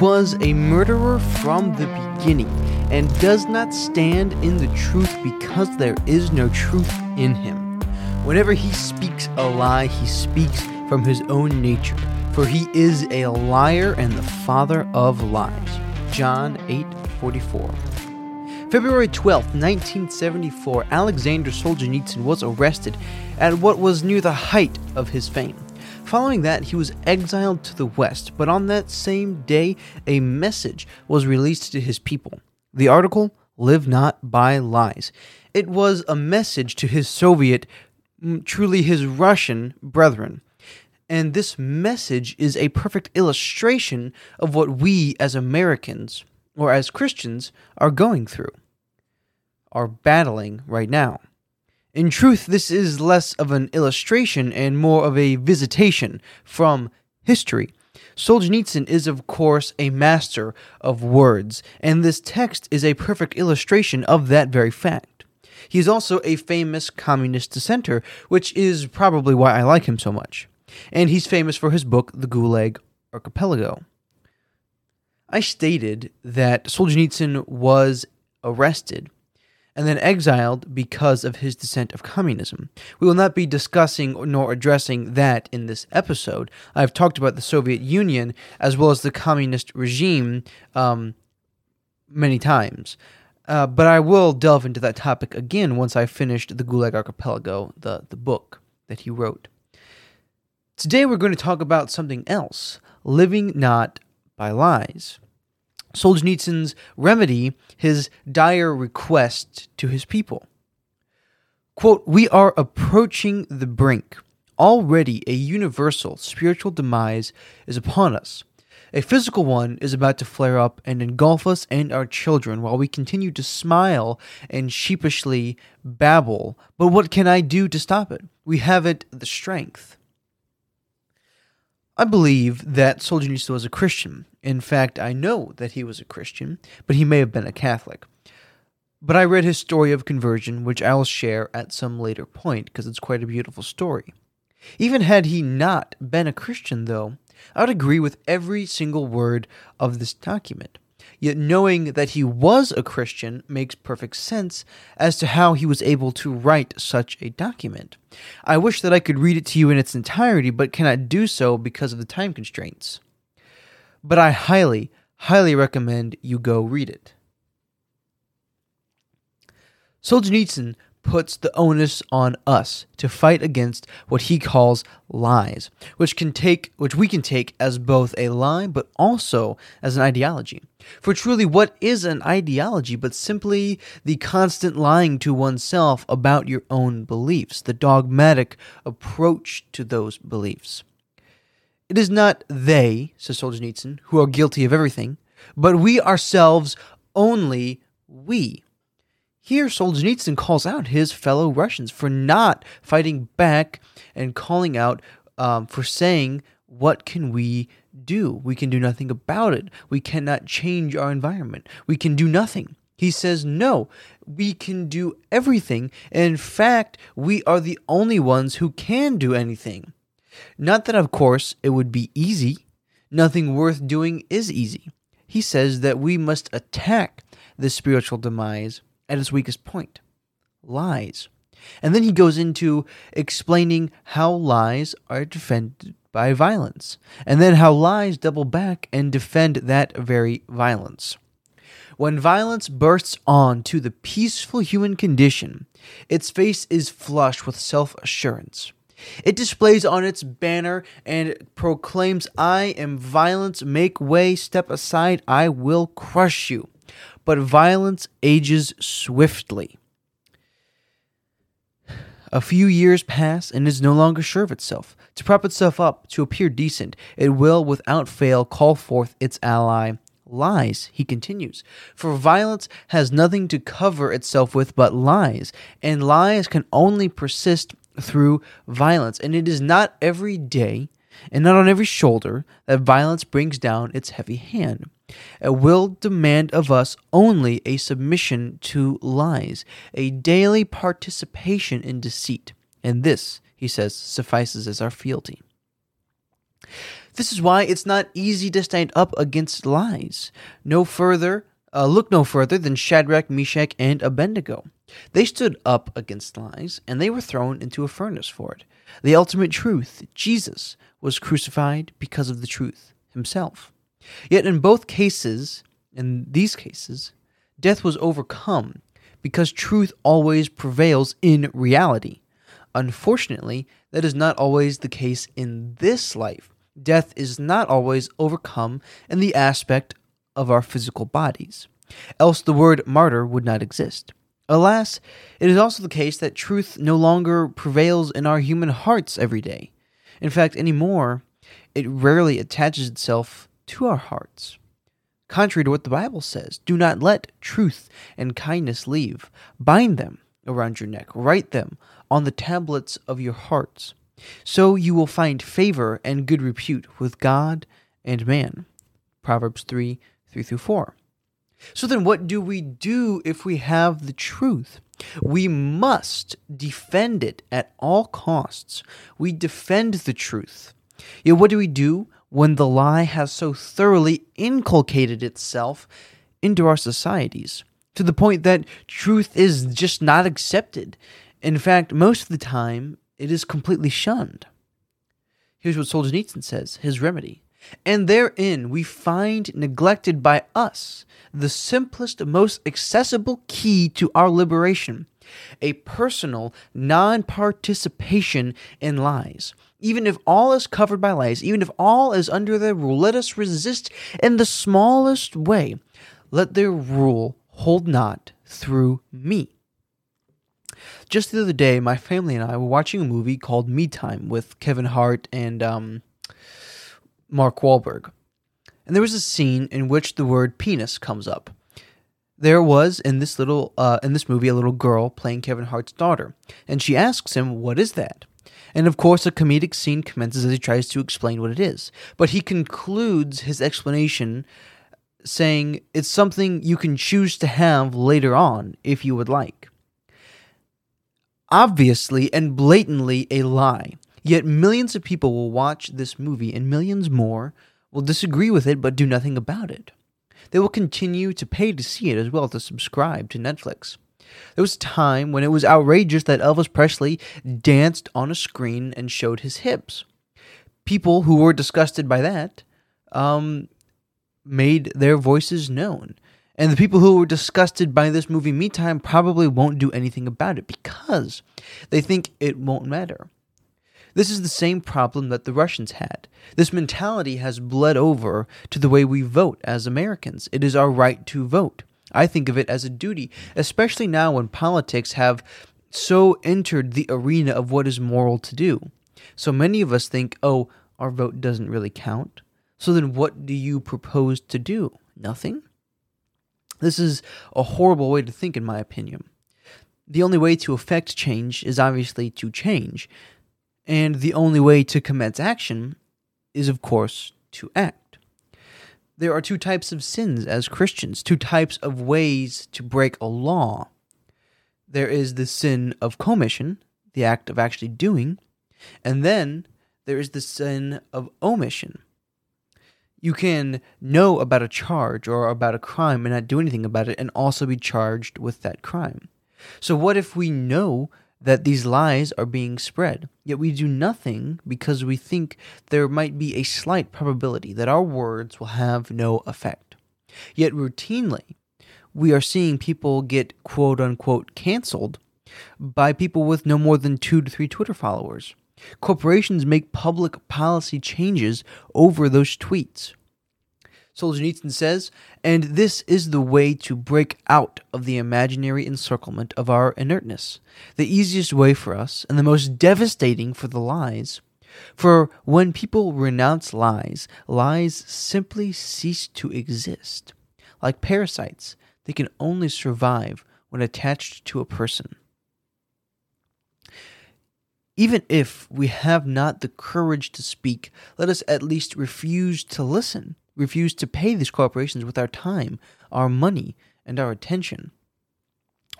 Was a murderer from the beginning and does not stand in the truth because there is no truth in him. Whenever he speaks a lie, he speaks from his own nature, for he is a liar and the father of lies. John 8:44. February 12, 1974, Alexander Solzhenitsyn was arrested at what was near the height of his fame. Following that, he was exiled to the West, but on that same day, a message was released to his people. The article, Live Not by Lies. It was a message to his Soviet, truly his Russian brethren. And this message is a perfect illustration of what we as Americans or as Christians are going through, are battling right now. In truth, this is less of an illustration and more of a visitation from history. Solzhenitsyn is, of course, a master of words, and this text is a perfect illustration of that very fact. He is also a famous communist dissenter, which is probably why I like him so much. And he's famous for his book, The Gulag Archipelago. I stated that Solzhenitsyn was arrested and then exiled because of his dissent of communism. We will not be discussing nor addressing that in this episode. I've talked about the Soviet Union as well as the communist regime um, many times. Uh, but I will delve into that topic again once I've finished the Gulag Archipelago, the, the book that he wrote. Today we're going to talk about something else living not by lies. Solzhenitsyn's remedy, his dire request to his people. Quote, We are approaching the brink. Already a universal spiritual demise is upon us. A physical one is about to flare up and engulf us and our children while we continue to smile and sheepishly babble. But what can I do to stop it? We haven't the strength. I believe that Solzhenitsyn was a Christian. In fact, I know that he was a Christian, but he may have been a Catholic. But I read his story of conversion, which I will share at some later point because it's quite a beautiful story. Even had he not been a Christian, though, I would agree with every single word of this document. Yet knowing that he was a Christian makes perfect sense as to how he was able to write such a document. I wish that I could read it to you in its entirety, but cannot do so because of the time constraints. But I highly, highly recommend you go read it. Solzhenitsyn puts the onus on us to fight against what he calls lies, which can take which we can take as both a lie but also as an ideology. For truly what is an ideology but simply the constant lying to oneself about your own beliefs, the dogmatic approach to those beliefs. It is not they, says Solzhenitsyn, who are guilty of everything, but we ourselves only we here, Solzhenitsyn calls out his fellow Russians for not fighting back and calling out um, for saying, What can we do? We can do nothing about it. We cannot change our environment. We can do nothing. He says, No, we can do everything. in fact, we are the only ones who can do anything. Not that, of course, it would be easy. Nothing worth doing is easy. He says that we must attack the spiritual demise at its weakest point lies. And then he goes into explaining how lies are defended by violence, and then how lies double back and defend that very violence. When violence bursts on to the peaceful human condition, its face is flushed with self assurance. It displays on its banner and proclaims, I am violence, make way, step aside, I will crush you but violence ages swiftly. A few years pass and is no longer sure of itself. To prop itself up, to appear decent, it will without fail call forth its ally. Lies, he continues. For violence has nothing to cover itself with but lies, and lies can only persist through violence. And it is not every day and not on every shoulder that violence brings down its heavy hand. It will demand of us only a submission to lies, a daily participation in deceit. And this, he says, suffices as our fealty. This is why it's not easy to stand up against lies. No further, uh, look no further than Shadrach, Meshach, and Abednego. They stood up against lies, and they were thrown into a furnace for it. The ultimate truth, Jesus, was crucified because of the truth himself. Yet in both cases, in these cases, death was overcome because truth always prevails in reality. Unfortunately, that is not always the case in this life. Death is not always overcome in the aspect of our physical bodies, else the word martyr would not exist. Alas, it is also the case that truth no longer prevails in our human hearts every day. In fact, anymore, it rarely attaches itself to our hearts. Contrary to what the Bible says, do not let truth and kindness leave. Bind them around your neck, write them on the tablets of your hearts. So you will find favor and good repute with God and man. Proverbs 3 3 through 4. So then, what do we do if we have the truth? We must defend it at all costs. We defend the truth. Yet, what do we do when the lie has so thoroughly inculcated itself into our societies to the point that truth is just not accepted? In fact, most of the time, it is completely shunned. Here's what Solzhenitsyn says his remedy. And therein we find neglected by us the simplest, most accessible key to our liberation a personal non participation in lies. Even if all is covered by lies, even if all is under their rule, let us resist in the smallest way. Let their rule hold not through me. Just the other day, my family and I were watching a movie called Me Time with Kevin Hart and um, Mark Wahlberg. And there was a scene in which the word penis comes up. There was in this little uh, in this movie a little girl playing Kevin Hart's daughter, and she asks him, "What is that?" And of course, a comedic scene commences as he tries to explain what it is. But he concludes his explanation saying, "It's something you can choose to have later on if you would like." Obviously and blatantly a lie. Yet millions of people will watch this movie and millions more will disagree with it but do nothing about it. They will continue to pay to see it as well as to subscribe to Netflix. There was a time when it was outrageous that Elvis Presley danced on a screen and showed his hips. People who were disgusted by that um, made their voices known. And the people who were disgusted by this movie, Me Time, probably won't do anything about it because they think it won't matter. This is the same problem that the Russians had. This mentality has bled over to the way we vote as Americans. It is our right to vote. I think of it as a duty, especially now when politics have so entered the arena of what is moral to do. So many of us think, oh, our vote doesn't really count. So then what do you propose to do? Nothing? This is a horrible way to think, in my opinion. The only way to effect change is obviously to change, and the only way to commence action is, of course, to act. There are two types of sins as Christians, two types of ways to break a law. There is the sin of commission, the act of actually doing, and then there is the sin of omission. You can know about a charge or about a crime and not do anything about it and also be charged with that crime. So, what if we know that these lies are being spread. Yet we do nothing because we think there might be a slight probability that our words will have no effect. Yet routinely, we are seeing people get quote unquote canceled by people with no more than two to three Twitter followers. Corporations make public policy changes over those tweets. Solzhenitsyn says, and this is the way to break out of the imaginary encirclement of our inertness, the easiest way for us, and the most devastating for the lies. For when people renounce lies, lies simply cease to exist. Like parasites, they can only survive when attached to a person. Even if we have not the courage to speak, let us at least refuse to listen refuse to pay these corporations with our time, our money, and our attention.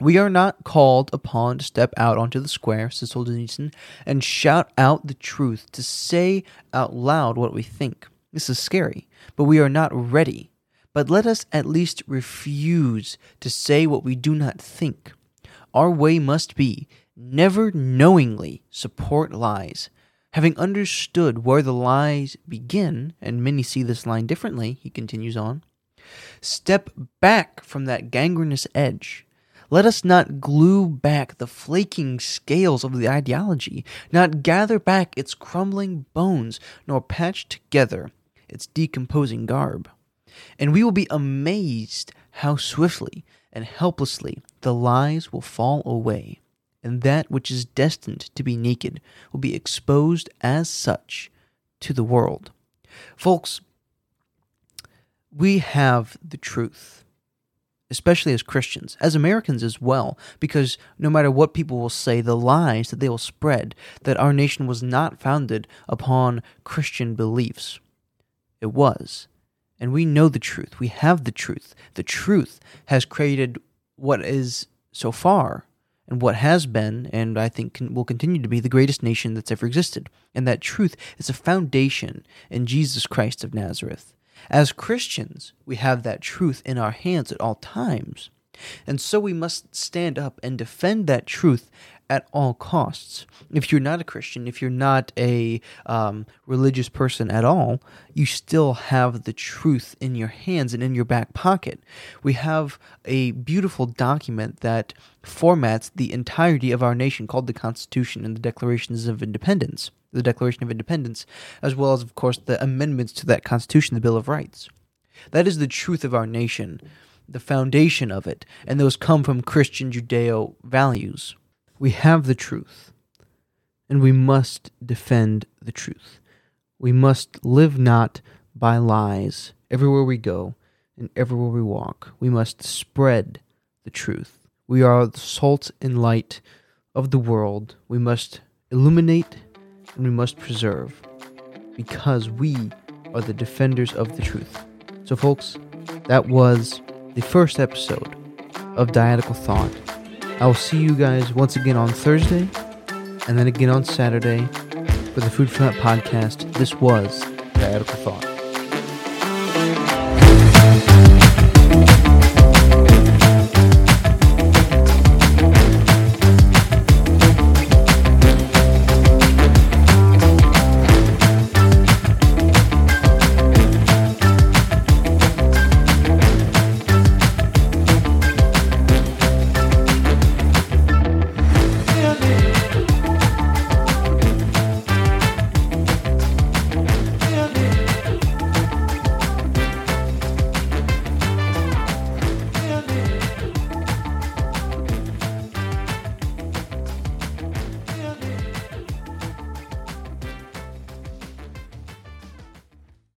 We are not called upon to step out onto the square, says Solzhenitsyn, and shout out the truth, to say out loud what we think. This is scary, but we are not ready. But let us at least refuse to say what we do not think. Our way must be never knowingly support lies. Having understood where the lies begin, and many see this line differently, he continues on, step back from that gangrenous edge. Let us not glue back the flaking scales of the ideology, not gather back its crumbling bones, nor patch together its decomposing garb. And we will be amazed how swiftly and helplessly the lies will fall away, and that which is destined to be naked will be exposed as such to the world. Folks, we have the truth, especially as Christians, as Americans as well, because no matter what people will say, the lies that they will spread that our nation was not founded upon Christian beliefs. It was. And we know the truth. We have the truth. The truth has created what is so far and what has been, and I think can, will continue to be, the greatest nation that's ever existed. And that truth is a foundation in Jesus Christ of Nazareth. As Christians, we have that truth in our hands at all times. And so we must stand up and defend that truth at all costs. If you're not a Christian, if you're not a um, religious person at all, you still have the truth in your hands and in your back pocket. We have a beautiful document that formats the entirety of our nation called the Constitution and the Declarations of Independence, the Declaration of Independence, as well as, of course, the amendments to that Constitution, the Bill of Rights. That is the truth of our nation, the foundation of it, and those come from Christian Judeo values. We have the truth, and we must defend the truth. We must live not by lies everywhere we go and everywhere we walk. We must spread the truth. We are the salt and light of the world. We must illuminate and we must preserve because we are the defenders of the truth. So, folks, that was the first episode of Dyadical Thought. I will see you guys once again on Thursday and then again on Saturday for the Food for Thought podcast. This was Dyadical Thought.